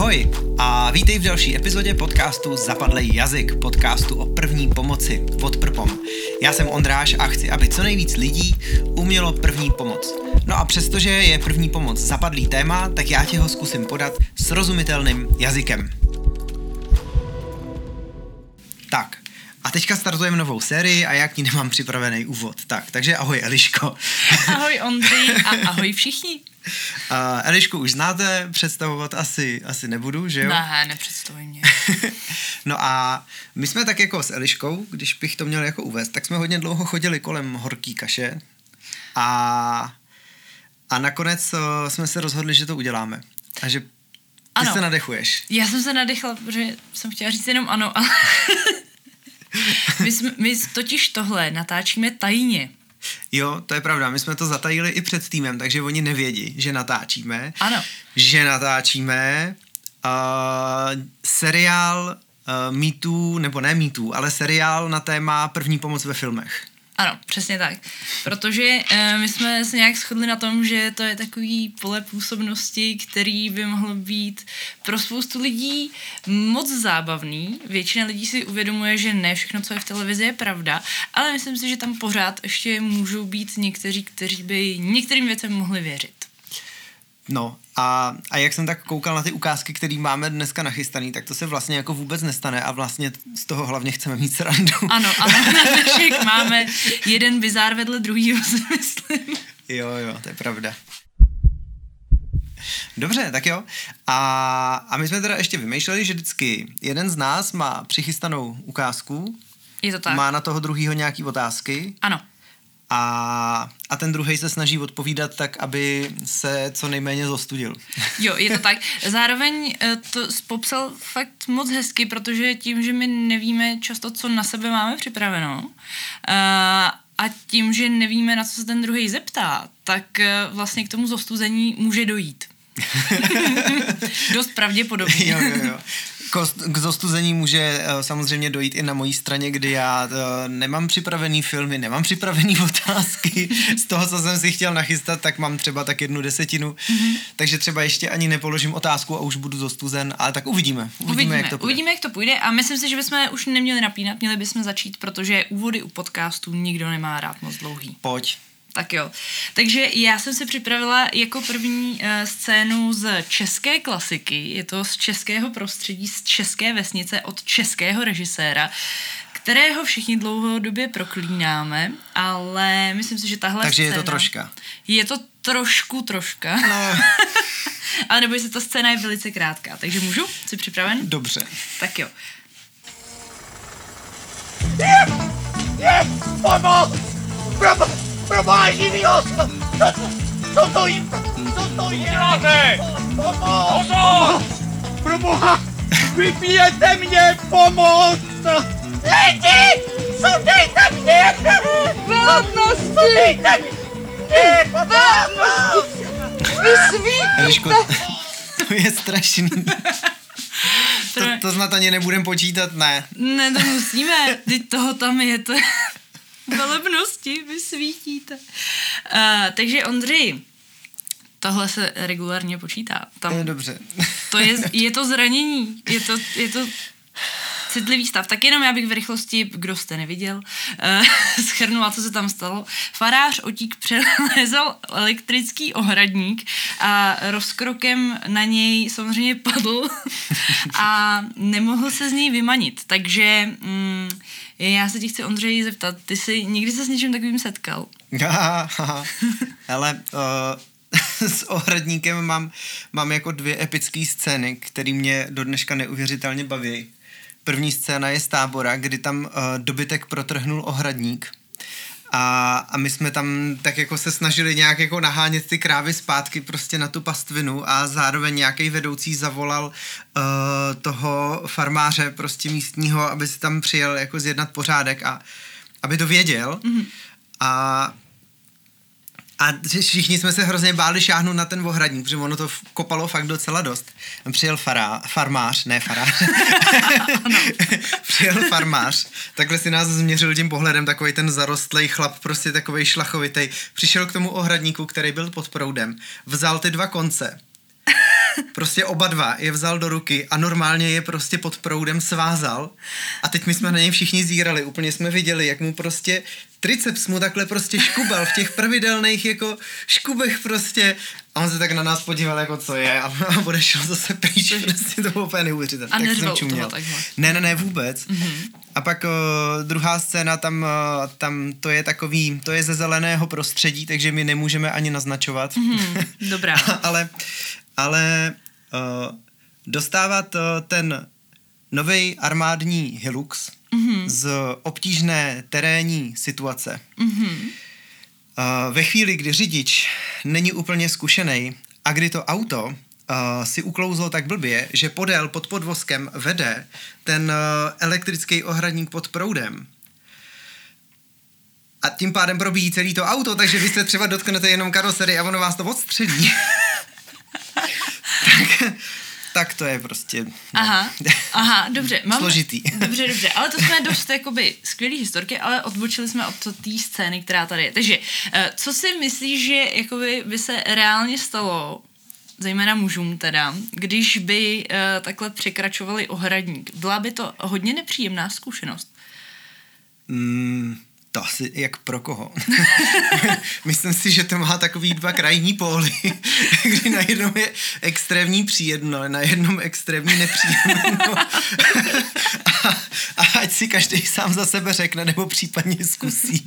Ahoj a vítej v další epizodě podcastu Zapadlej jazyk, podcastu o první pomoci od Prpom. Já jsem Ondráš a chci, aby co nejvíc lidí umělo první pomoc. No a přestože je první pomoc zapadlý téma, tak já ti ho zkusím podat srozumitelným jazykem. Tak, a teďka startujeme novou sérii a já k ní nemám připravený úvod. Tak, takže ahoj Eliško. Ahoj Ondřej a ahoj všichni. Uh, Elišku už znáte, představovat asi, asi nebudu, že jo? Ne, nepředstavuj mě. no a my jsme tak jako s Eliškou, když bych to měl jako uvést, tak jsme hodně dlouho chodili kolem horký kaše a, a nakonec uh, jsme se rozhodli, že to uděláme. A že ty ano. se nadechuješ. Já jsem se nadechla, protože jsem chtěla říct jenom ano, ale my, jsme, my totiž tohle natáčíme tajně. Jo, to je pravda. My jsme to zatajili i před týmem, takže oni nevědí, že natáčíme. Ano. Že natáčíme uh, seriál uh, mýtů, nebo ne mýtů, ale seriál na téma první pomoc ve filmech. Ano, přesně tak. Protože uh, my jsme se nějak shodli na tom, že to je takový pole působnosti, který by mohl být pro spoustu lidí moc zábavný. Většina lidí si uvědomuje, že ne všechno, co je v televizi, je pravda, ale myslím si, že tam pořád ještě můžou být někteří, kteří by některým věcem mohli věřit. No a, a jak jsem tak koukal na ty ukázky, které máme dneska nachystaný, tak to se vlastně jako vůbec nestane a vlastně z toho hlavně chceme mít srandu. Ano, ale na dnešek máme jeden bizár vedle druhýho, si myslím. Jo, jo, to je pravda. Dobře, tak jo. A, a my jsme teda ještě vymýšleli, že vždycky jeden z nás má přichystanou ukázku. Je to tak. Má na toho druhýho nějaký otázky. Ano a, a ten druhý se snaží odpovídat tak, aby se co nejméně zostudil. Jo, je to tak. Zároveň eh, to popsal fakt moc hezky, protože tím, že my nevíme často, co na sebe máme připraveno, eh, a tím, že nevíme, na co se ten druhý zeptá, tak eh, vlastně k tomu zostuzení může dojít. Dost pravděpodobně. jo, jo, jo k zostuzení může uh, samozřejmě dojít i na mojí straně, kdy já uh, nemám připravený filmy, nemám připravený otázky. Z toho, co jsem si chtěl nachystat, tak mám třeba tak jednu desetinu. Mm-hmm. Takže třeba ještě ani nepoložím otázku a už budu zostuzen, ale tak uvidíme. Uvidíme, uvidíme jak to půjde. Uvidíme, jak to půjde a myslím si, že bychom už neměli napínat, měli bychom začít, protože úvody u podcastu nikdo nemá rád moc dlouhý. Pojď. Tak jo. Takže já jsem si připravila jako první uh, scénu z české klasiky. Je to z českého prostředí, z české vesnice od českého režiséra, kterého všichni dlouhodobě proklínáme, ale myslím si, že tahle Takže scéna, je to troška. Je to trošku troška. No. ale neboj se, ta scéna je velice krátká, takže můžu? Jsi připraven? Dobře. Tak jo. Je! Je! Pomoc! Pomoc! Proboha Dios! Co to je? Co to je? Děláte! Pomoc! Pomoc! Proboha! Vypijete mě! Pomoc! Lidi! Sundejte mě! Vládnosti! Sundejte mě! Vládnosti! Vysvítíte! To je strašný. To, to snad ani nebudem počítat, ne. Ne, to musíme. Teď toho tam je, to velebnosti, vy svítíte. Uh, takže Ondřej, tohle se regulárně počítá. Tam, je dobře. to je, je to zranění, je to, je to citlivý stav. Tak jenom já bych v rychlosti, kdo jste neviděl, uh, schrnula, co se tam stalo. Farář otík přelezal elektrický ohradník a rozkrokem na něj samozřejmě padl a nemohl se z něj vymanit. Takže mm, já se ti chci, Ondřej, zeptat, ty jsi někdy se s něčím takovým setkal? Ale uh, s ohradníkem mám, mám jako dvě epické scény, které mě do dneška neuvěřitelně baví. První scéna je z tábora, kdy tam uh, dobytek protrhnul ohradník a, a my jsme tam tak jako se snažili nějak jako nahánět ty krávy zpátky prostě na tu pastvinu a zároveň nějaký vedoucí zavolal uh, toho farmáře prostě místního, aby si tam přijel jako zjednat pořádek a aby to věděl. Mm-hmm. A a všichni jsme se hrozně báli šáhnout na ten ohradník, protože ono to kopalo fakt docela dost. Přijel fará, farmář, ne farář. Přijel farmář, takhle si nás změřil tím pohledem, takový ten zarostlej chlap, prostě takový šlachovitý. Přišel k tomu ohradníku, který byl pod proudem, vzal ty dva konce, prostě oba dva je vzal do ruky a normálně je prostě pod proudem svázal a teď my jsme na něj všichni zírali, úplně jsme viděli, jak mu prostě triceps mu takhle prostě škubal v těch pravidelných jako škubech prostě a on se tak na nás podíval jako co je a, a odešel zase pryč, prostě to bylo úplně neuvěřitelné. A tak jsem u toho čuměl. takhle. Ne, ne, ne, vůbec. Mm-hmm. A pak o, druhá scéna, tam, o, tam to je takový, to je ze zeleného prostředí, takže my nemůžeme ani naznačovat. Mhm, dobrá. ale ale o, dostávat o, ten nový armádní Hilux mm-hmm. z obtížné terénní situace. Mm-hmm. Uh, ve chvíli, kdy řidič není úplně zkušený a kdy to auto uh, si uklouzlo tak blbě, že podél pod podvozkem vede ten uh, elektrický ohradník pod proudem, a tím pádem probíjí celý to auto, takže vy se třeba dotknete jenom karosery a ono vás to odstředí. tak, tak to je prostě... No. Aha, aha, dobře. Mám, Složitý. Dobře, dobře, ale to jsme dost jakoby skvělý historky, ale odbočili jsme od té scény, která tady je. Takže, eh, co si myslíš, že jakoby by se reálně stalo, zejména mužům teda, když by uh, takhle překračovali ohradník? Byla by to hodně nepříjemná zkušenost. Mm, to asi jak pro koho. Myslím si, že to má takový dva krajní póly, kdy na jednom je extrémní příjemno, na jednom extrémní nepříjemno. a, a ať si každý sám za sebe řekne, nebo případně zkusí,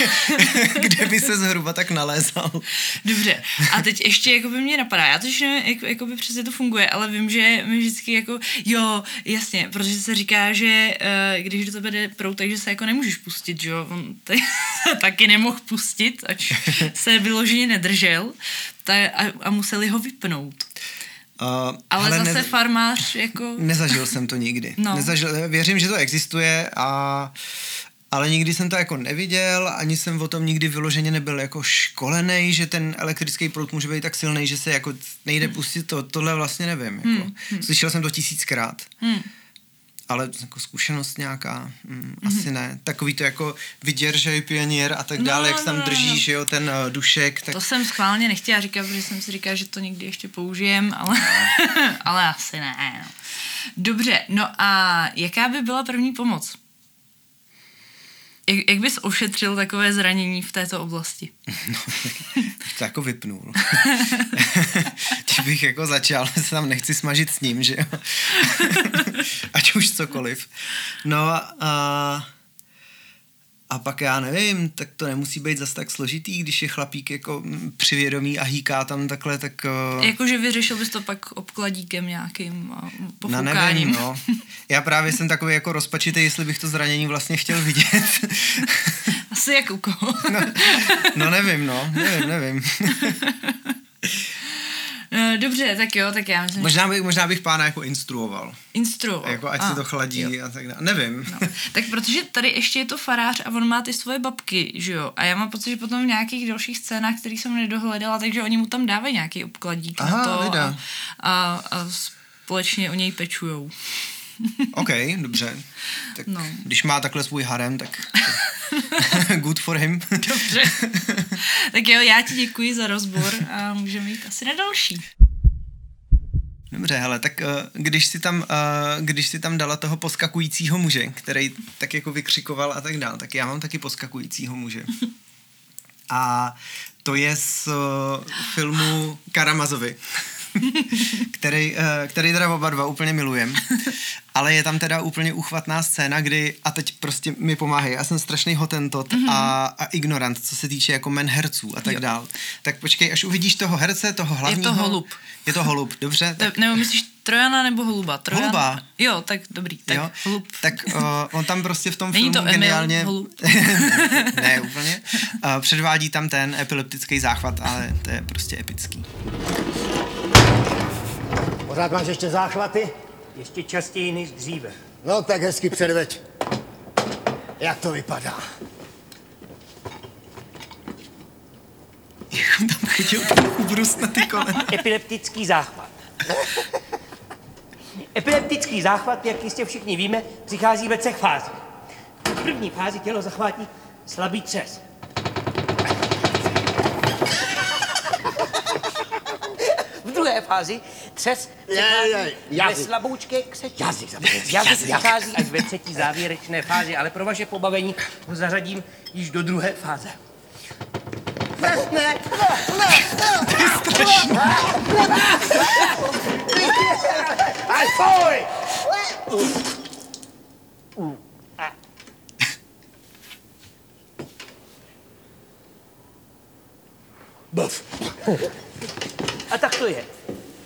kde by se zhruba tak nalézal. Dobře, a teď ještě jako by mě napadá, já to ještě nevím, jak, jako by přesně to funguje, ale vím, že mi vždycky jako, jo, jasně, protože se říká, že uh, když do tebe jde prout, takže se jako nemůžeš pustit, jo, on te, se taky nemohl pustit, ač se vyloženě nedržel ta, a, a museli ho vypnout. Uh, Ale zase ne- farmář jako... Nezažil jsem to nikdy. No. Nezažil, věřím, že to existuje, a, ale nikdy jsem to jako neviděl, ani jsem o tom nikdy vyloženě nebyl jako školený, že ten elektrický proud může být tak silný, že se jako nejde pustit to, tohle vlastně nevím. Jako. Hmm, hmm. Slyšel jsem to tisíckrát. Hmm. Ale jako zkušenost nějaká, mm, asi ne. Takový to jako vydržej pionýr a tak dále, No, jak se tam no, no, drží, no. že jo, ten uh, dušek. Tak To jsem schválně nechtěla říkat, protože jsem si říkala, že to někdy ještě použijem, ale, ale asi ne. No. Dobře, no a jaká by byla první pomoc? Jak, jak bys ošetřil takové zranění v této oblasti? to jako vypnul. Když bych jako začal, se tam nechci smažit s ním, že jo. Ať už cokoliv. No a, a pak já nevím, tak to nemusí být zas tak složitý, když je chlapík jako mm, přivědomý a hýká tam takhle, tak... Uh, Jakože vyřešil bys to pak obkladíkem nějakým a no pofoukáním. nevím, no. Já právě jsem takový jako rozpačitý, jestli bych to zranění vlastně chtěl vidět. Asi jak u koho. no, no nevím, no. Nevím, nevím. No, Dobře, tak jo, tak já myslím, Možná bych, možná bych pána jako instruoval. instruoval. Jako ať A, se to chladí jo. a tak dále. Nevím. No. Tak protože tady ještě je to farář a on má ty svoje babky, že jo? A já mám pocit, že potom v nějakých dalších scénách, které jsem nedohledala, takže oni mu tam dávají nějaký obkladík Aha, na to vida. a, a, a společně o něj pečujou. OK, dobře. Tak No. když má takhle svůj harem, tak good for him. Dobře. tak jo, já ti děkuji za rozbor a můžeme jít asi na další. Dobře, hele, tak uh, když si tam, uh, když si tam dala toho poskakujícího muže, který tak jako vykřikoval a tak dále, tak já mám taky poskakujícího muže. A to je z uh, filmu Karamazovi, který, uh, který teda oba dva úplně milujem. Ale je tam teda úplně uchvatná scéna, kdy, a teď prostě mi pomáhají, já jsem strašný hotentot mm-hmm. a, a ignorant, co se týče jako men herců a tak Jo. dál. Tak počkej, až uvidíš toho herce, toho hlavního. holub. Je to holub, dobře. Tak. Nebo myslíš Trojana nebo Holuba? Trojana? Holuba. Jo, tak dobrý. Tak jo? Holub. Tak uh, on tam prostě v tom Není filmu to Emil geniálně... Holub? ne, úplně. Uh, předvádí tam ten epileptický záchvat, ale to je prostě epický. Pořád máš ještě záchvaty? Ještě častěji než dříve. No tak hezky předveď. Jak to vypadá? Jak on tam chytil ten ubrus na ty kolena. Epileptický záchvat. Epileptický záchvat, jak jistě všichni víme, přichází ve třech fázích. V první fázi tělo zachvátí slabý třes. V druhé fázi je, ve jazyk. slaboučké křečí. Jazyk. Jazyk Jazyk. přichází až ve třetí závěrečné fázi, ale pro vaše pobavení ho zařadím již do druhé fáze. Aj, fuj! Buf. A tak to je.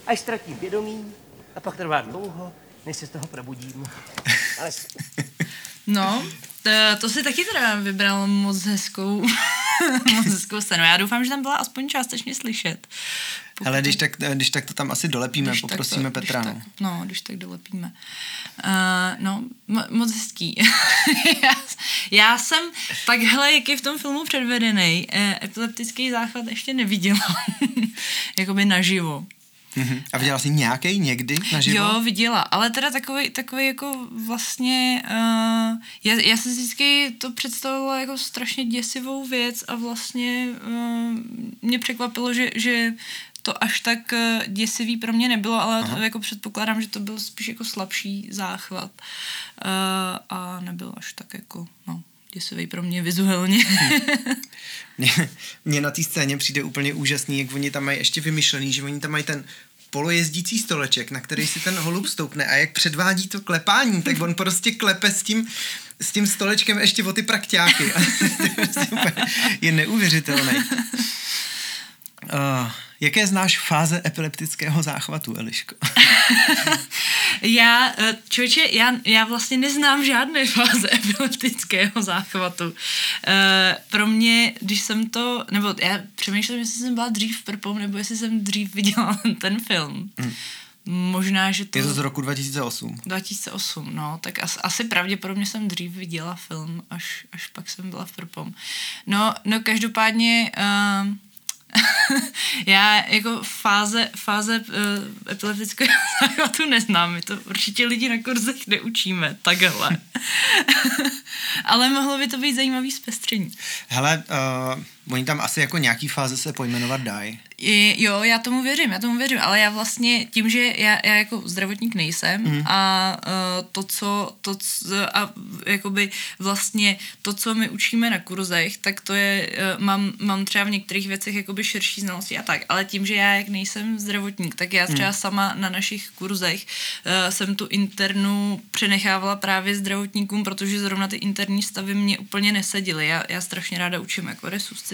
Až ztratím vědomí a pak trvá dlouho, než se z toho probudím. Ale No, to, to si taky teda vybral moc hezkou, moc hezkou scénu. Já doufám, že tam byla aspoň částečně slyšet. Pokud Ale když tak, když tak to tam asi dolepíme, když poprosíme to, Petra. Když no. tak, no, když tak dolepíme. Uh, no, mo- moc hezký. já, já jsem takhle, jak je v tom filmu předvedený, eh, epileptický záchvat ještě neviděla. Jakoby naživo. Mhm. A viděla jsi nějaký někdy naživo? Jo, viděla, ale teda takový, takový jako vlastně, uh, já, já jsem si vždycky to představovala jako strašně děsivou věc a vlastně uh, mě překvapilo, že, že to až tak uh, děsivý pro mě nebylo, ale to, jako předpokládám, že to byl spíš jako slabší záchvat uh, a nebyl až tak jako, no, děsivý pro mě vizuálně. Mně, na té scéně přijde úplně úžasný, jak oni tam mají ještě vymyšlený, že oni tam mají ten polojezdící stoleček, na který si ten holub stoupne a jak předvádí to klepání, tak on prostě klepe s tím, s tím stolečkem ještě o ty prakťáky. Prostě je neuvěřitelný. Uh, jaké znáš fáze epileptického záchvatu, Eliško? Já, eh, člověče, já, já vlastně neznám žádné fáze epileptického záchvatu. Eh, pro mě, když jsem to, nebo já přemýšlím, jestli jsem byla dřív v Prpom, nebo jestli jsem dřív viděla ten film. Možná, že to... Je to z roku 2008. 2008, no, tak asi, asi pravděpodobně jsem dřív viděla film, až, až pak jsem byla v Prpom. No, no každopádně uh, já jako fáze, fáze uh, epileptického záchvatu neznám, my to určitě lidi na kurzech neučíme, takhle. Ale mohlo by to být zajímavý zpestření. Hele, uh, oni tam asi jako nějaký fáze se pojmenovat dají. Jo, já tomu věřím, já tomu věřím, ale já vlastně tím, že já, já jako zdravotník nejsem mm. a uh, to, co, to, co, a jakoby vlastně to, co my učíme na kurzech, tak to je, uh, mám, mám třeba v některých věcech jakoby širší znalosti a tak, ale tím, že já jak nejsem zdravotník, tak já třeba mm. sama na našich kurzech uh, jsem tu internu přenechávala právě zdravotníkům, protože zrovna ty interní stavy mě úplně nesedily. Já, já strašně ráda učím jako resuscitaci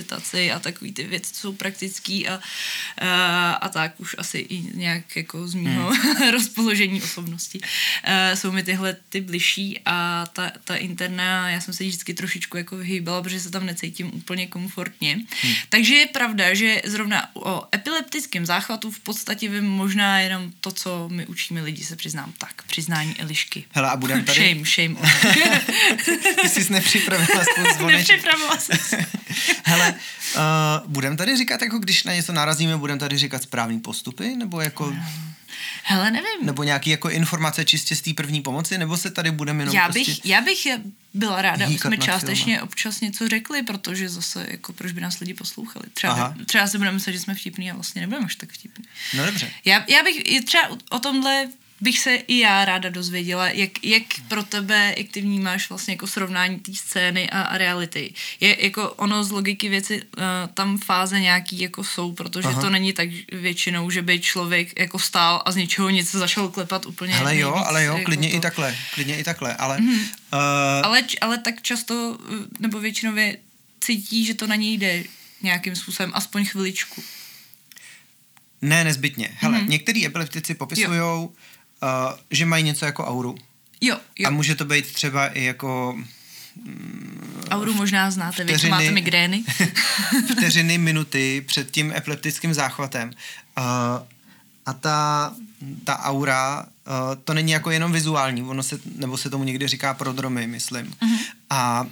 a takový ty věci, co jsou praktický a, a, a tak už asi i nějak jako z mýho hmm. rozpoložení osobnosti. A, jsou mi tyhle ty bližší a ta, ta interna, já jsem se vždycky trošičku jako vyhýbala, protože se tam necítím úplně komfortně. Hmm. Takže je pravda, že zrovna o epileptickém záchvatu v podstatě vím možná jenom to, co my učíme lidi, se přiznám tak. Přiznání Elišky. Hele, a budem tady... Shame, shame. Ty jsi nepřipravila spolu zvoneček. Nepřipravila jsem se. Hele, uh, budem tady říkat, jako když na něco narazíme, budem tady říkat správný postupy, nebo jako, Hele, nevím. nebo nějaký jako informace čistě z té první pomoci, nebo se tady budeme jenom já prostě... bych, já bych byla ráda, aby jsme částečně filmem. občas něco řekli, protože zase, jako proč by nás lidi poslouchali. Třeba, Aha. třeba si budeme myslet, že jsme vtipní a vlastně nebudeme až tak vtipní. No dobře. Já, já bych třeba o tomhle bych se i já ráda dozvěděla, jak, jak pro tebe, jak ty vnímáš vlastně jako srovnání té scény a, a reality. Je jako ono z logiky věci, uh, tam fáze nějaký jako jsou, protože Aha. To není tak většinou, že by člověk jako stál a z ničeho nic začal klepat úplně Hele jo, nejvíc, ale jo, jako klidně to. i takhle, klidně i takhle, ale... Mm-hmm. Uh, Ale, ale tak často, uh, nebo většinově cítí, že to na něj jde nějakým způsobem, aspoň chviličku. ne nezbytně. Hele, mm-hmm. některý epileptici popisují, uh, že mají něco jako auru. Jo, Jo. A může to být třeba i jako Auru možná znáte, vy, co máte migrény. vteřiny, minuty před tím epileptickým záchvatem. Uh, a ta, ta aura, uh, to není jako jenom vizuální, ono se, nebo se tomu někdy říká prodromy, myslím. Uh-huh. A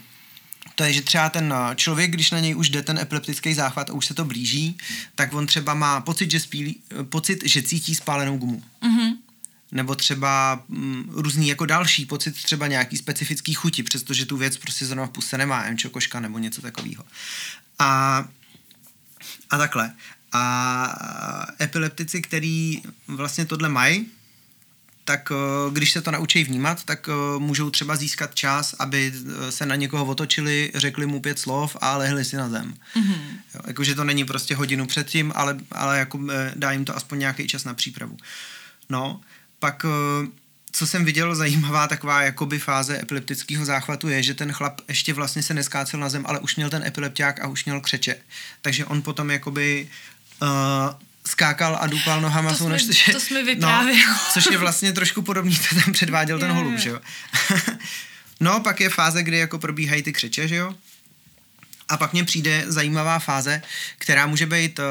to je, že třeba ten člověk, když na něj už jde ten epileptický záchvat a už se to blíží, tak on třeba má pocit, že, spílí, pocit, že cítí spálenou gumu. Mhm. Nebo třeba mm, různý jako další pocit třeba nějaký specifický chuti, přestože tu věc prostě zrovna v puse nemá, emčo koška nebo něco takového. A, a takhle. A epileptici, který vlastně tohle mají, tak eh, když se to naučí vnímat, tak eh, můžou třeba získat čas, aby eh, se na někoho otočili, řekli mu pět slov a lehli si na zem. Mm-hmm. Jo, jakože to není prostě hodinu předtím, ale, ale jako dá jim to aspoň nějaký čas na přípravu. No, pak co jsem viděl, zajímavá taková jakoby fáze epileptického záchvatu je, že ten chlap ještě vlastně se neskácel na zem, ale už měl ten epilepťák a už měl křeče. Takže on potom jakoby uh, skákal a dupal nohama. To, jsme, než, že, to jsme vyprávěli. No, což je vlastně trošku podobný, to tam předváděl ten holub, že jo. no, pak je fáze, kdy jako probíhají ty křeče, že jo. A pak mně přijde zajímavá fáze, která může být uh,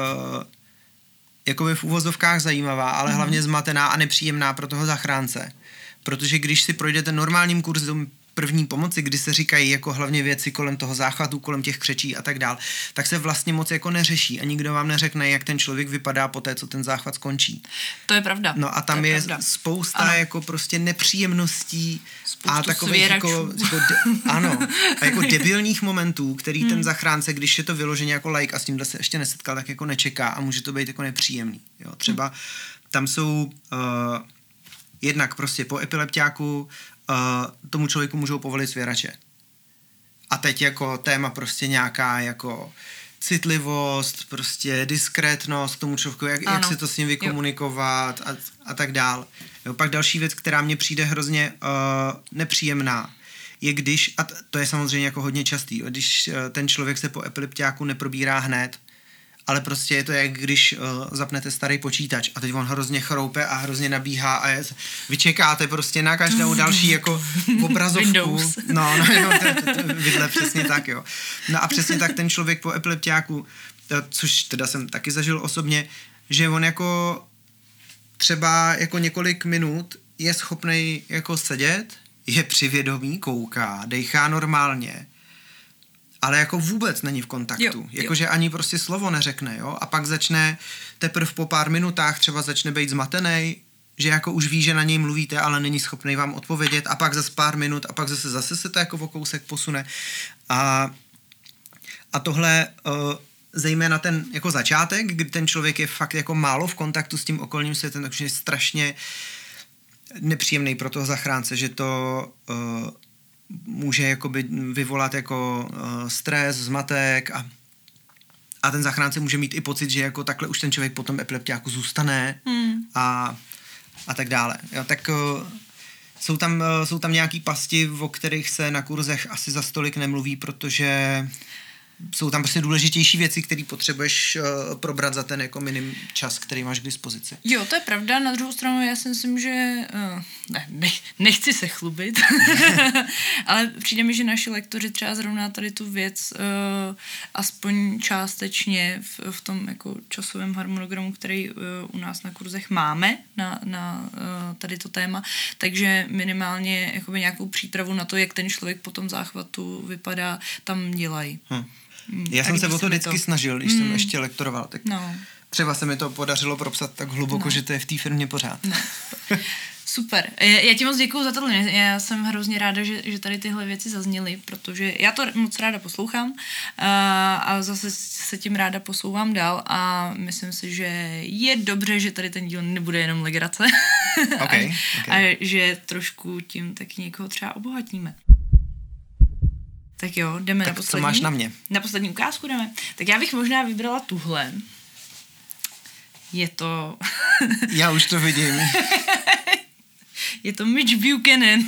jakoby v úvozovkách zajímavá, ale mm. hlavně zmatená a nepříjemná pro toho zachránce. Protože když si projdete normálním kurzem první pomoci, kdy se říkají jako hlavně věci kolem toho záchvatu, kolem těch křečí a tak dál, tak se vlastně moc jako neřeší a nikdo vám neřekne, jak ten člověk vypadá po té, co ten záchvat skončí. To je pravda. No a tam je, je pravda. spousta ano. jako prostě nepříjemností Spoustu a takových jako, jako de, ano, a jako debilních momentů, který hmm. ten zachránce, když je to vyloženě jako like a s tímhle se ještě nesetkal, tak jako nečeká a může to být jako nepříjemný. Jo? Třeba hmm. tam jsou uh, jednak prostě po epileptiáku tomu člověku můžou povolit svěrače. A teď jako téma prostě nějaká jako citlivost, prostě diskrétnost k tomu člověku, jak, jak si to s ním vykomunikovat a, a tak dál. Jo, pak další věc, která mně přijde hrozně uh, nepříjemná, je když, a to je samozřejmě jako hodně častý, když uh, ten člověk se po epileptiáku neprobírá hned, ale prostě je to jak když uh, zapnete starý počítač a teď on hrozně chroupe a hrozně nabíhá a je, vy čekáte prostě na každou další jako obrazovku. No, no, jo, to, to, to, vidle, přesně tak, jo. No a přesně tak ten člověk po epileptiáku, což teda jsem taky zažil osobně, že on jako třeba jako několik minut je schopný jako sedět, je přivědomý, kouká, dejchá normálně, ale jako vůbec není v kontaktu. Jakože ani prostě slovo neřekne, jo. A pak začne teprve po pár minutách třeba začne být zmatený, že jako už ví, že na něj mluvíte, ale není schopný vám odpovědět a pak za pár minut a pak zase zase se to jako o kousek posune. A, a tohle uh, zejména ten jako začátek, kdy ten člověk je fakt jako málo v kontaktu s tím okolním světem, takže je strašně nepříjemný pro toho zachránce, že to uh, může jakoby vyvolat jako uh, stres, zmatek a, a ten zachránce může mít i pocit, že jako takhle už ten člověk potom epileptiáku zůstane hmm. a, a tak dále. Jo, tak uh, jsou tam, uh, jsou tam nějaký pasti, o kterých se na kurzech asi za stolik nemluví, protože jsou tam prostě důležitější věci, které potřebuješ uh, probrat za ten jako minim čas, který máš k dispozici. Jo, to je pravda. Na druhou stranu já si myslím, že uh, ne, ne, nechci se chlubit, ale přijde mi, že naši lektoři třeba zrovna tady tu věc uh, aspoň částečně v, v tom jako časovém harmonogramu, který uh, u nás na kurzech máme na, na uh, tady to téma, takže minimálně jakoby nějakou přípravu na to, jak ten člověk po tom záchvatu vypadá, tam dělají. Hmm. Hmm, Já jsem se o to vždycky to. snažil, když hmm. jsem ještě lektoroval. Tak no. Třeba se mi to podařilo propsat tak hluboko, no. že to je v té firmě pořád. No. Super. Já ti moc děkuji za tohle. Já jsem hrozně ráda, že, že tady tyhle věci zazněly, protože já to moc ráda poslouchám a, a zase se tím ráda posouvám dál a myslím si, že je dobře, že tady ten díl nebude jenom legrace okay, okay. a že trošku tím taky někoho třeba obohatíme. Tak jo, jdeme tak na poslední. co máš na mě? Na poslední ukázku jdeme. Tak já bych možná vybrala tuhle. Je to... já už to vidím. je to Mitch Buchanan,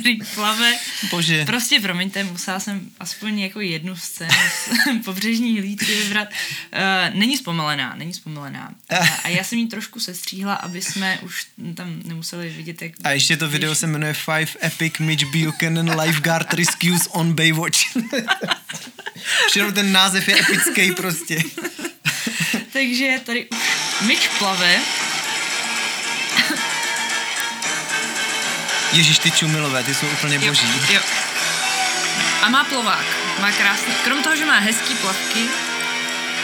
který plave. Bože. Prostě, promiňte, musela jsem aspoň jako jednu scénu z pobřežní hlídky vybrat. Uh, není zpomalená, není zpomalená. Uh, a já jsem ji trošku sestříhla, aby jsme už tam nemuseli vidět, jak... A ještě to video se jmenuje Five Epic Mitch Buchanan Lifeguard Rescues on Baywatch. Všechno ten název je epický prostě. Takže tady Mitch plave Ježíš, ty čumilové, ty jsou úplně boží. Jo, jo. A má plovák. Má krásný. Krom toho, že má hezký plavky,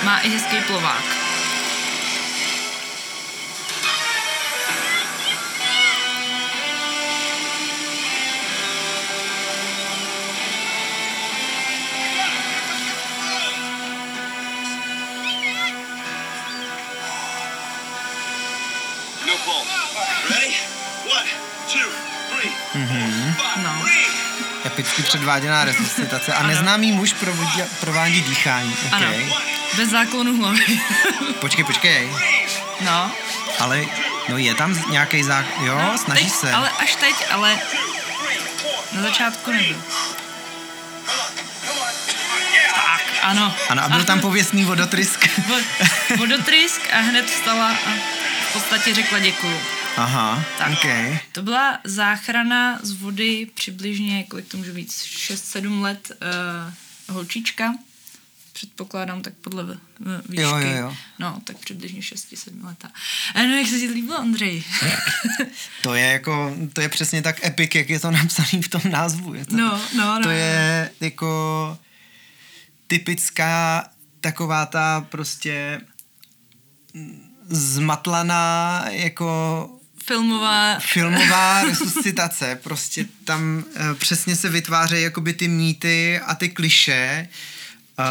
má i hezký plovák. Předváděná resuscitace a neznámý muž provodí, provádí dýchání. Ano. Okay. Bez záklonu hlavy. Počkej, počkej. No. Ale no je tam nějaký zák... Jo, no snaží teď, se. Ale až teď, ale na začátku nebyl. Tak, ano. Ano, a byl tam pověstný vodotrysk. Vo- Vodotrysk a hned vstala a v podstatě řekla děkuju. Aha, Tak. okay. To byla záchrana z vody přibližně, kolik to může být, 6-7 let uh, holčička. Předpokládám tak podle výšky. Jo, jo, jo. No, tak přibližně 6-7 letá. A no, jak se ti líbilo, Andrej? To je jako, to je přesně tak epic, jak je to napsaný v tom názvu. Je to, No, no, no. To je jako typická taková ta prostě zmatlaná jako Filmová... filmová resuscitace, prostě tam uh, přesně se vytvářejí jakoby ty mýty a ty kliše, uh,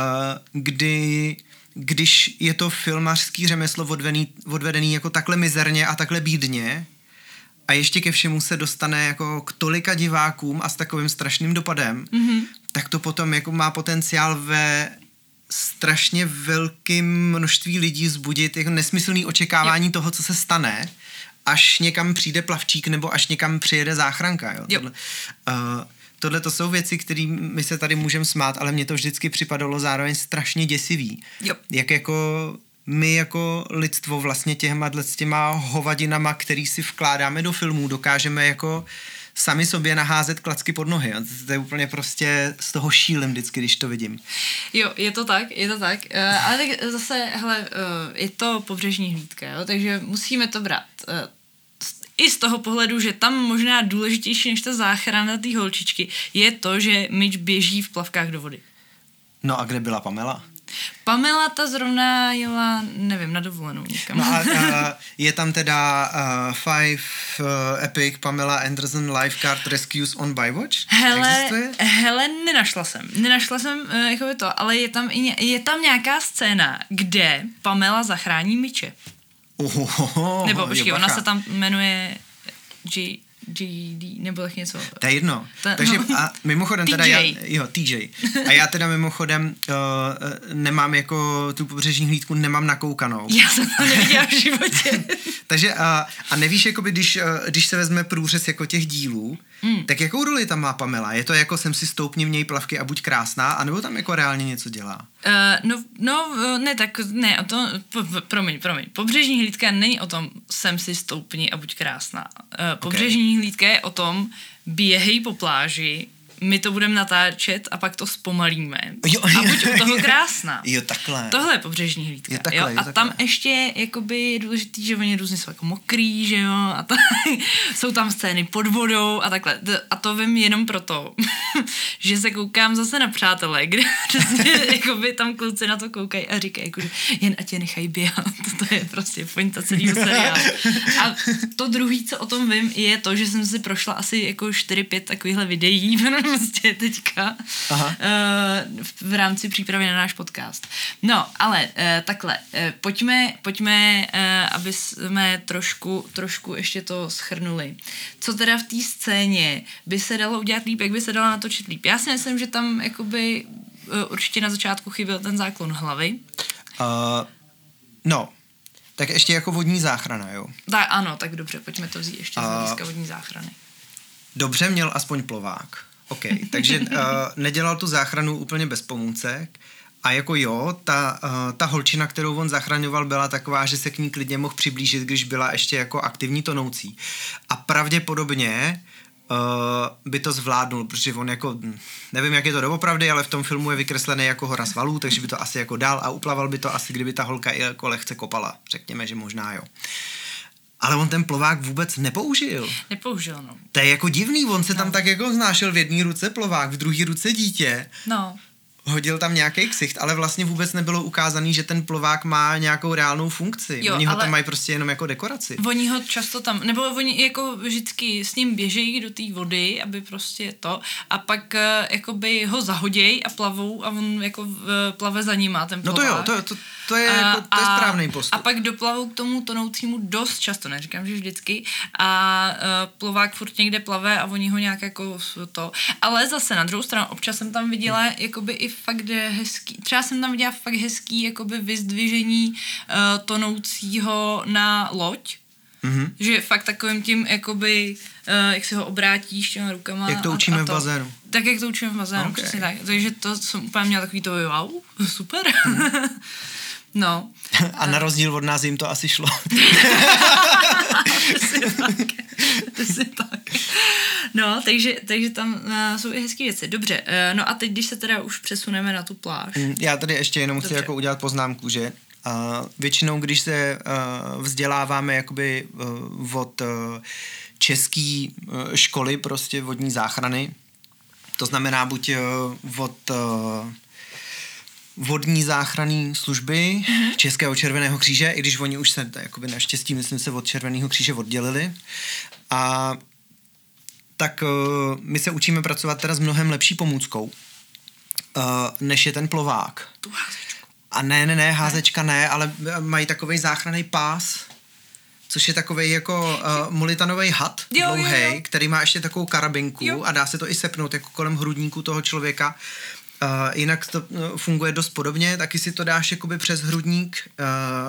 kdy když je to filmařský řemeslo odvedený, odvedený jako takhle mizerně a takhle bídně a ještě ke všemu se dostane jako k tolika divákům a s takovým strašným dopadem, mm-hmm. tak to potom jako má potenciál ve strašně velkým množství lidí vzbudit jako nesmyslný očekávání jo. toho, co se stane, až někam přijde plavčík nebo až někam přijede záchranka. Jo? Jo. Tohle, uh, tohle to jsou věci, které my se tady můžeme smát, ale mně to vždycky připadalo zároveň strašně děsivý. Jo. Jak jako my jako lidstvo vlastně těma, těma hovadinama, který si vkládáme do filmů, dokážeme jako sami sobě naházet klacky pod nohy. A to- To je úplně prostě z toho šílem vždycky, když to vidím. Jo, je to tak, je to tak. Uh, ale tak zase, hele, uh, je to pobřežní hlídka, jo, takže musíme to brát. Uh, i z toho pohledu, že tam možná důležitější než ta záchrana té holčičky je to, že Mitch běží v plavkách do vody. No a kde byla Pamela? Pamela ta zrovna jela, nevím, na dovolenou někam. No a uh, je tam teda uh, Five uh, Epic Pamela Anderson Lifeguard Rescues on Bywatch? Hele, Existuje? hele, nenašla jsem. Nenašla jsem uh, jako to, ale je tam, je tam nějaká scéna, kde Pamela zachrání Miče. Ohohoho, Nebo počkej, ona se tam jmenuje G, GD, nebo tak něco. To je jedno. To- Takže no. a mimochodem teda TJ. já, jo, TJ. A já teda mimochodem uh, nemám jako tu pobřežní hlídku, nemám nakoukanou. Já jsem to neviděla v životě. Takže a, a nevíš, jakoby, když, eh, když se vezme průřez jako těch dílů, mm. tak jakou roli tam má Pamela? Je to jako jsem si stoupni v něj plavky a buď krásná, anebo tam jako reálně něco dělá? Uh, no, no, ne, tak ne, a to, po, po, promiň, promiň. Pobřežní hlídka není o tom, jsem si stoupni a buď krásná. Uh, pobřežní hlídka je o tom, běhej po pláži, my to budeme natáčet a pak to zpomalíme. Jo, a buď u toho krásná. Jo, takhle. Tohle je pobřežní hlídka. Je takhle, jo? A takhle. tam ještě jakoby je důležitý, že oni různě jsou jako mokrý, že jo, a to, jsou tam scény pod vodou a takhle. A to vím jenom proto, že se koukám zase na přátelé, kde přesně jakoby tam kluci na to koukají a říkají, jako, že jen ať je nechají běhat. To je prostě pointa celého seriálu. A to druhý, co o tom vím, je to, že jsem si prošla asi jako 4-5 takovýchhle videí prostě teďka Aha. eh, v- rámci přípravy na náš podcast. No, ale eh, takhle, eh, pojďme, pojďme aby jsme trošku, trošku ještě to schrnuli. Co teda v té scéně by se dalo udělat líp, jak by se dalo natočit líp? Já si myslím, že tam jakoby určitě na začátku chyběl ten záklon hlavy. Uh, no, tak ještě jako vodní záchrana, jo. Tak ano, tak dobře, pojďme to vzít ještě z A- hlediska vodní záchrany. Dobře, měl aspoň plovák. OK, takže uh, nedělal tu záchranu úplně bez pomůcek. A jako jo, ta, uh, ta holčina, kterou on zachraňoval, byla taková, že se k ní klidně mohl přiblížit, když byla ještě jako aktivní tonoucí. A pravděpodobně uh, by to zvládnul, protože on jako, hm, nevím, jak je to doopravdy, ale v tom filmu je vykreslený jako hora svalů, takže by to asi jako dal a uplaval by to asi, kdyby ta holka i jako lehce kopala. Řekněme, že možná jo. Ale on ten plovák vůbec nepoužil. Nepoužil, no. To je jako divný, on se tam tak jako znášel v jedné ruce plovák, v druhé ruce dítě. No, hodil tam nějaký ksicht, ale vlastně vůbec nebylo ukázaný, že ten plovák má nějakou reálnou funkci. Jo, Oni ho tam mají prostě jenom jako dekoraci. Oni ho často tam, nebo oni jako vždycky s ním běžejí do té vody, aby prostě to, a pak eh, jakoby ho zahoděj a plavou a on jako eh, plave za nima, ten No plovák. to jo, to, to, to je, A- jako, to je správný postup. A pak doplavou k tomu tonoucímu dost často, neříkám, že vždycky. A uh, plovák furt někde plave a oni ho nějak jako to. Ale zase na druhou stranu, občas jsem tam viděla jakoby i fakt hezký, třeba jsem tam viděla fakt hezký jakoby vyzdvižení uh, tonoucího na loď. Mhm. Mm-hmm. Že fakt takovým tím, jakoby, uh, jak si ho obrátíš těma rukama. Jak to a- učíme a v bazénu. Tak, jak to učíme v bazénu, Ok. okay. přesně tak. Takže to jsem úplně měla takový to, wow, super. Mhm. no. A na rozdíl od nás jim to asi šlo. Přesně tak. No, takže, takže tam uh, jsou i hezké věci. Dobře, uh, no a teď, když se teda už přesuneme na tu pláž. Mm, Já tady ještě jenom chci Dobře. jako udělat poznámku, že uh, většinou, když se uh, vzděláváme jakoby uh, od uh, české uh, školy prostě vodní záchrany, to znamená buď uh, od uh, vodní záchranné služby mm-hmm. Českého červeného kříže, i když oni už se, jakoby naštěstí, myslím se, od Červeného kříže oddělili. A tak uh, my se učíme pracovat teda s mnohem lepší pomůckou, uh, než je ten plovák. Tu házečku. A ne, ne, ne, házečka ne, ale mají takový záchranný pás, což je takový jako uh, molitanový had, Jo, jo, dlouhý, jo. který má ještě takovou karabinku Jo. a dá se to i sepnout jako kolem hrudníku toho člověka. Uh, jinak to uh, funguje dost podobně, taky si to dáš jakoby přes hrudník,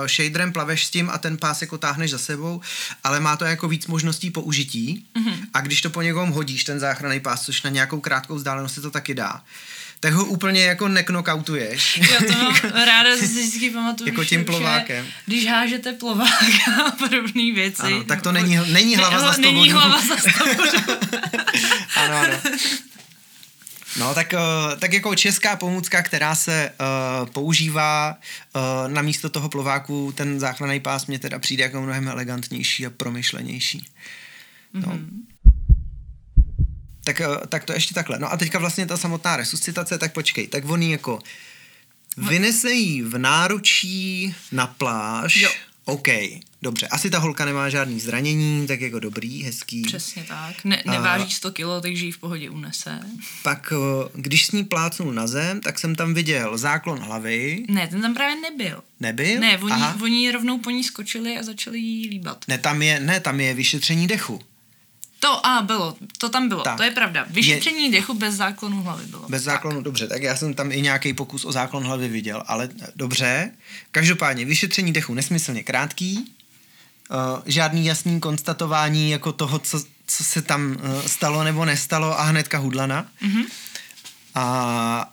uh, shaderem plaveš s tím a ten pás jako táhneš za sebou, ale má to jako víc možností použití mm-hmm. a když to po někom hodíš, ten záchranný pás, což na nějakou krátkou vzdálenost se to taky dá, tak ho úplně jako neknokautuješ. Jo, to mám ráda, že si vždycky pamatuju, Jako že- tím že plovákem. Když hážete plováka a podobné věci. Ano, tak to není, není hlava za Není hlava za ano, ano. No, tak, uh, tak jako česká pomůcka, která se uh, používá uh, na místo toho plováku, ten záchranný pás mě teda přijde jako mnohem elegantnější a promyšlenější. No. Mm-hmm. Tak, tak to ještě takhle. No a teďka vlastně ta samotná resuscitace, tak počkej, tak oni jako vynese jí v náručí na pláž. Jo. OK, dobře. Asi ta holka nemá žádný zranění, tak jako dobrý, hezký. Přesně tak. Ne, neváží 100 kilo, takže ji v pohodě unese. Pak, když s ní plácnul na zem, tak jsem tam viděl záklon hlavy. Ne, ten tam právě nebyl. Nebyl? Ne, oni, Aha. oni rovnou po ní skočili a začali jí líbat. Ne, tam je, ne, tam je vyšetření dechu. To, a bylo, to tam bylo, Tak. to je pravda. Vyšetření dechu bez záklonu hlavy bylo. Bez záklonu, dobře, tak já jsem tam i nějaký pokus o záklon hlavy viděl, ale dobře. Každopádně, vyšetření dechu nesmyslně krátký, žádný jasný konstatování jako toho, co, co se tam uh, stalo nebo nestalo a hnedka hudlana. Mm-hmm. A,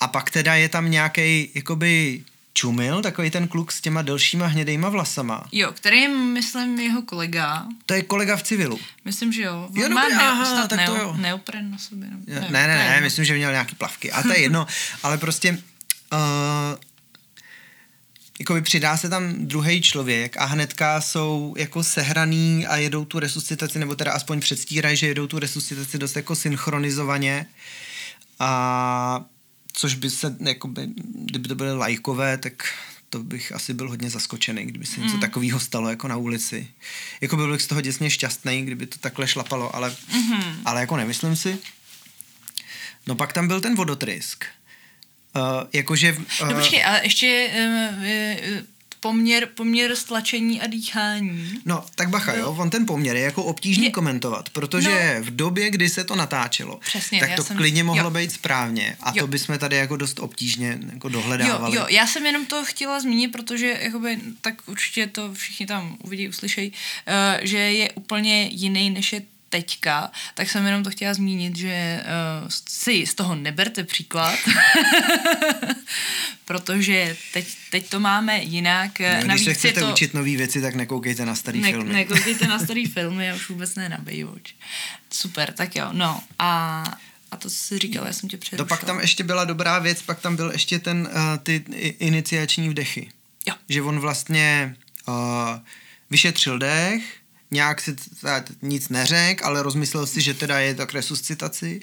a pak teda je tam nějaký jakoby čumil, takový ten kluk s těma delšíma hnědejma vlasama. Jo, který je, myslím, jeho kolega. To je kolega v civilu. Myslím, že jo. On Jo, má dobrý, ne, aha, snad tak to neo, jo. neopren na sobě. No. Ne, ne, ne, to ne jedno. myslím, že měl nějaký plavky. A to je jedno, ale prostě uh, jakoby přidá se tam druhý člověk a hnedka jsou jako sehraný a jedou tu resuscitaci, nebo teda aspoň předstírají, že jedou tu resuscitaci dost jako synchronizovaně. A což by se, jakoby, kdyby to byly lajkové, tak to bych asi byl hodně zaskočený, kdyby se něco takového stalo jako na ulici. Jako byl bych z toho děsně šťastný, kdyby to takhle šlapalo, ale, mm-hmm. ale jako nemyslím si. No pak tam byl ten vodotrysk. Uh, jakože... Uh, No počkej, ale ještě uh, uh, poměr, poměr stlačení a dýchání. No, tak bacha, jo, on ten poměr je jako obtížný Je- komentovat, protože v době, kdy se to natáčelo, Přesně, tak to jsem- klidně mohlo jo. být správně a Jo. to bychom tady jako dost obtížně jako Jo, dohledávali. jo, já jsem jenom to chtěla zmínit, protože jakoby, tak určitě to všichni tam uvidí, uslyšejí, uh, že je úplně jiný, než je teďka, tak jsem jenom to chtěla zmínit, že uh, si z toho neberte příklad, protože teď, teď to máme jinak. No, eh, když se chcete to... učit nové věci, tak nekoukejte na starý Ne, filmy. nekoukejte na starý filmy a už vůbec ne na Baywatch. Super, tak jo, no a, a to, co jsi říkal, já jsem tě To přerušila. pak tam ještě byla dobrá věc, pak tam byl ještě ten, uh, ty iniciační vdechy. Jo. Že on vlastně uh, vyšetřil dech, nějak si nic neřekl, ale rozmyslel si, že teda je to k resuscitaci.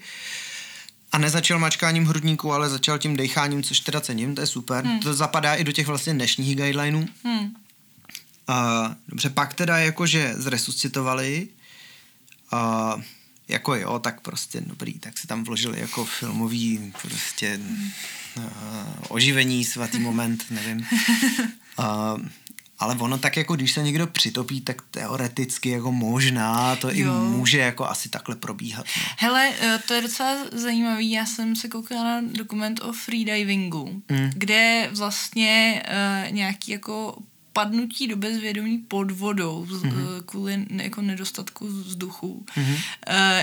A nezačal mačkáním hrudníku, ale začal tím decháním, což teda cením, to je super. Hmm. To zapadá i do těch vlastně dnešních guidelineů. Hmm. Uh, dobře, pak teda jakože zresuscitovali, uh, jako jo, tak prostě dobrý, tak se tam vložili jako filmový prostě uh, oživení, svatý moment, nevím. Uh, ale ono tak jako, když se někdo přitopí, tak teoreticky jako možná to jo. i může jako asi takhle probíhat. No. Hele, eh, to je docela zajímavý, já jsem se koukala na dokument o freedivingu, mm. kde vlastně uh, nějaký jako padnutí do bezvědomí pod vodou mm-hmm. kvůli jako nedostatku vzduchu mm-hmm.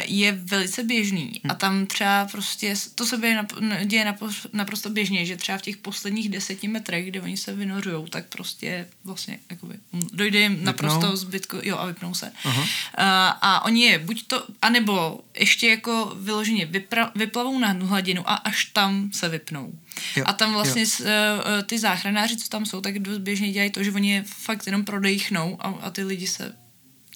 je velice běžný. Mm. A tam třeba prostě, to se děje, děje naprosto běžně, že třeba v těch posledních deseti metrech, kde oni se vynořují, tak prostě vlastně jakoby, dojde jim vypnou. naprosto zbytku, jo a vypnou se. Uh-huh. A, a oni je buď to, anebo ještě jako vyloženě vypra, vyplavou na hladinu a až tam se vypnou. Jo, a tam vlastně jo. s, uh, ty záchranáři, co tam jsou, tak dost běžně dělají to, že oni je fakt jenom prodechnou a, a ty lidi se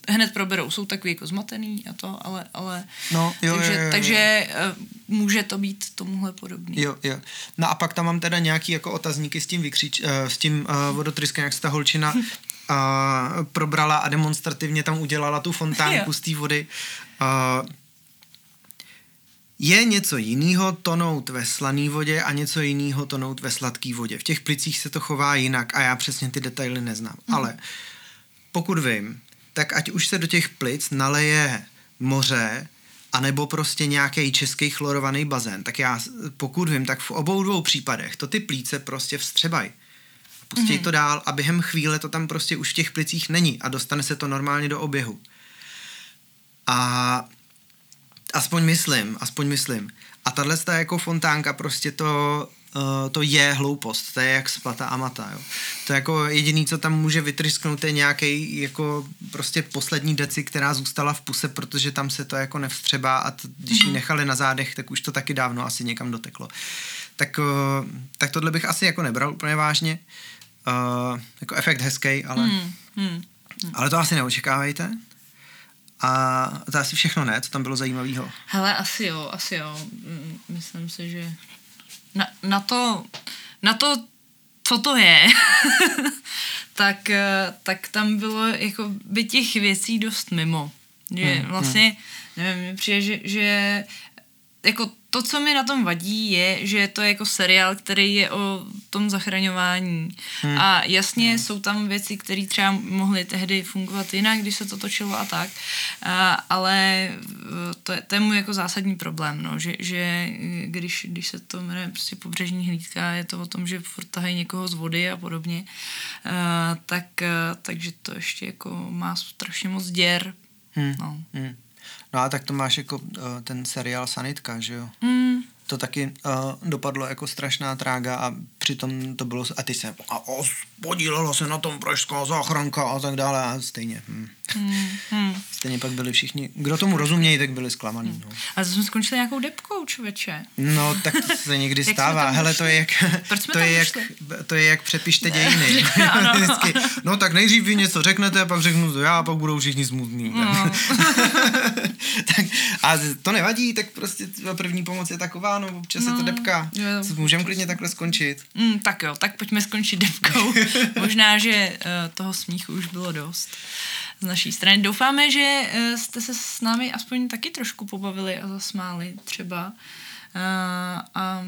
hned proberou. Jsou takový jako zmatený a to, ale, ale no, jo, takže, jo, jo, jo. takže uh, může to být tomuhle podobný. Jo, jo. No a pak tam mám teda nějaký jako otazníky s tím vykřič, uh, s tím uh, vodotryskem, jak se ta holčina uh, probrala a demonstrativně tam udělala tu fontánku z té vody. Uh, je něco jiného tonout ve slané vodě a něco jiného tonout ve sladké vodě. V těch plicích se to chová jinak a já přesně ty detaily neznám. Mm. Ale pokud vím, tak ať už se do těch plic naleje moře, anebo prostě nějaký český chlorovaný bazén, tak já, pokud vím, tak v obou dvou případech to ty plíce prostě vstřebají. Pustí mm. to dál a během chvíle to tam prostě už v těch plicích není a dostane se to normálně do oběhu. A Aspoň myslím, aspoň myslím. A tahle ta jako fontánka prostě to, uh, to je hloupost, to je jak splata a mata, jo. To je jako jediný, co tam může vytrysknout, je nějaký jako prostě poslední deci, která zůstala v puse, protože tam se to jako nevstřebá a t- když ji mhm. nechali na zádech, tak už to taky dávno asi někam doteklo. Tak, uh, tak tohle bych asi jako nebral úplně vážně. Uh, jako efekt hezký, ale, mm, mm, mm. ale to asi neočekávejte. A to asi všechno, ne? Co tam bylo zajímavého? Hele, asi jo, asi jo. Mm, myslím si, že na, na to, na to, co to je, tak, eh, tak tam bylo jako by těch věcí dost mimo. Že hmm, hmm. vlastně, nevím, přijde, že, že jako to, co mi na tom vadí, je, že to je jako seriál, který je o tom zachraňování. Hmm. A jasně hmm. jsou tam věci, které třeba mohly tehdy fungovat jinak, když se to točilo a tak, a, ale e, to je, to je můj jako zásadní problém, no, že, že když, když se to jmenuje prostě pobřežní hlídka, je to o tom, že furt tahají někoho z vody a podobně, a, tak, a, takže to ještě jako má strašně moc děr. Hmm. No. Hmm. No a tak to máš jako uh, ten seriál Sanitka, že jo? Mm. To taky uh, dopadlo jako strašná trága a přitom to bylo, a ty se, a os, podílelo se na tom pražská záchranka a tak dále a stejně. Hm. Mm, mm. Stejně pak byli všichni, kdo tomu rozumějí, tak byli zklamaný. Mm. No. A to jsme skončili nějakou depkou, člověče. No, tak to se někdy stává. Hele, to je jak, to je jak, to je jak přepište dějiny. No tak nejdřív vy něco řeknete, a pak řeknu to já, a pak budou všichni smutní. No. tak, a to nevadí, tak prostě první pomoc je taková, no občas no, je to depka. Můžeme klidně takhle skončit. Mm, tak jo, tak pojďme skončit depkou. Možná, že uh, toho smíchu už bylo dost z naší strany. Doufáme, že uh, jste se s námi aspoň taky trošku pobavili a zasmáli třeba. Uh, a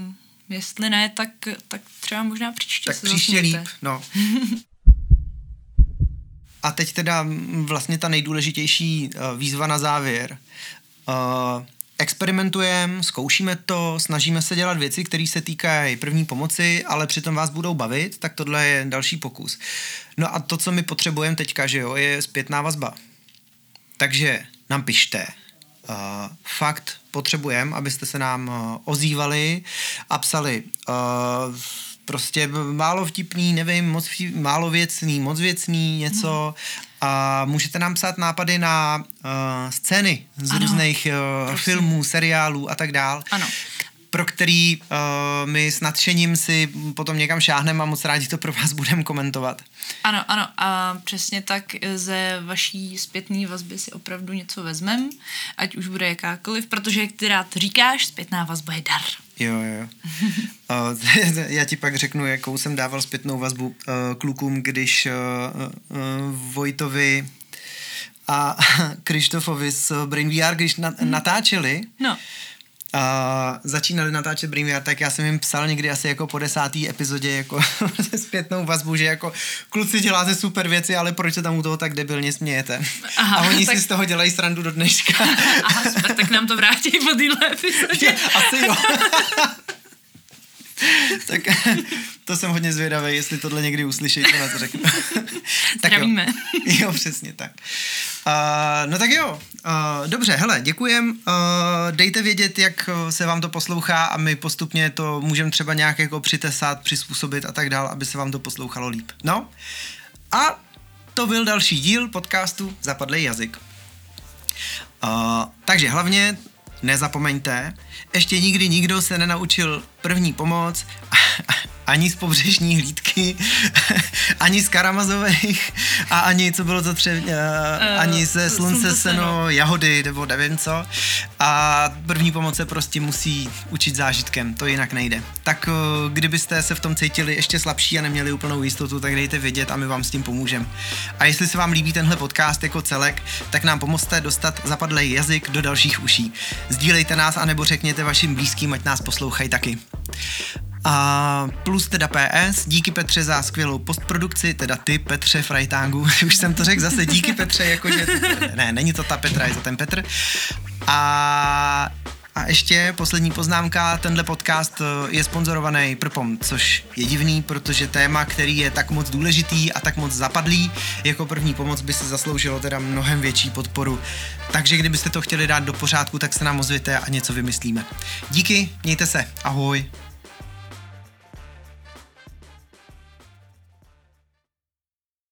jestli ne, tak, tak třeba možná příště Tak příště líp, no. a teď teda vlastně ta nejdůležitější uh, výzva na závěr. Uh, experimentujeme, zkoušíme to, snažíme se dělat věci, které se týkají první pomoci, ale přitom vás budou bavit, tak tohle je další pokus. No a to, co my potřebujeme teďka, že jo, je zpětná vazba. Takže nám pište. Uh, fakt potřebujeme, abyste se nám uh, ozývali a psali uh, prostě málo vtipný, nevím, moc vtip, málo věcný, moc věcný, něco a můžete nám psát nápady na uh, scény z ano. různých uh, filmů, seriálů a tak dál. Ano. pro který uh, my s nadšením si potom někam šáhneme a moc rádi to pro vás budeme komentovat. Ano, ano, a přesně tak ze vaší zpětné vazby si opravdu něco vezmem, ať už bude jakákoliv, protože jak ty rád říkáš, zpětná vazba je dar. Jo, jo. uh, já ti pak řeknu, jakou jsem dával zpětnou vazbu uh, klukům, když uh, Vojtovi a Krištofovi z Brain VR, když hmm. natáčeli, no. A začínali natáčet VR, tak já jsem jim psal někdy asi jako po desátý epizodě jako zpětnou vazbu, že jako kluci děláte super věci, ale proč se tam u toho tak debilně smějete? Aha, a oni tak... si z toho dělají srandu do dneška. Aha, super, tak nám to vrátí po téhle epizodě. asi jo. tak to jsem hodně zvědavý, jestli tohle někdy uslyší, co na to řeknu. tak. Jo. jo, přesně tak. Uh, no tak jo, uh, dobře, hele, děkujem. Uh, dejte vědět, jak se vám to poslouchá a my postupně to můžeme třeba nějak jako přitesat, přizpůsobit a tak dál, aby se vám to poslouchalo líp. No a to byl další díl podcastu Zapadlej jazyk. Uh, takže hlavně nezapomeňte, ještě nikdy nikdo se nenaučil první pomoc ani z pobřežní hlídky, ani z Karamazových a ani, co bylo to tře, uh, ani ze slunce, seno, jahody, nebo nevím co. A první pomoc se prostě musí učit zážitkem, to jinak nejde. Tak uh, kdybyste se v tom cítili ještě slabší a neměli úplnou jistotu, tak dejte vědět a my vám s tím pomůžeme. A jestli se vám líbí tenhle podcast jako celek, tak nám pomozte dostat zapadlej jazyk do dalších uší. Sdílejte nás anebo řekněte vašim blízkým, ať nás poslouchají taky. A plus teda PS, díky Petře za skvělou postprodukci, teda ty Petře Frajtágu, už jsem to řekl zase, díky Petře, jakože, ne, není to ta Petra, je to ten Petr. A a ještě poslední poznámka, tenhle podcast eh, je sponzorovaný Prpom, což je divný, protože téma, který je tak moc důležitý a tak moc zapadlý, jako první pomoc by se zasloužilo teda mnohem větší podporu. Takže kdybyste to chtěli dát do pořádku, tak se nám ozvěte a něco vymyslíme. Díky, mějte se, ahoj.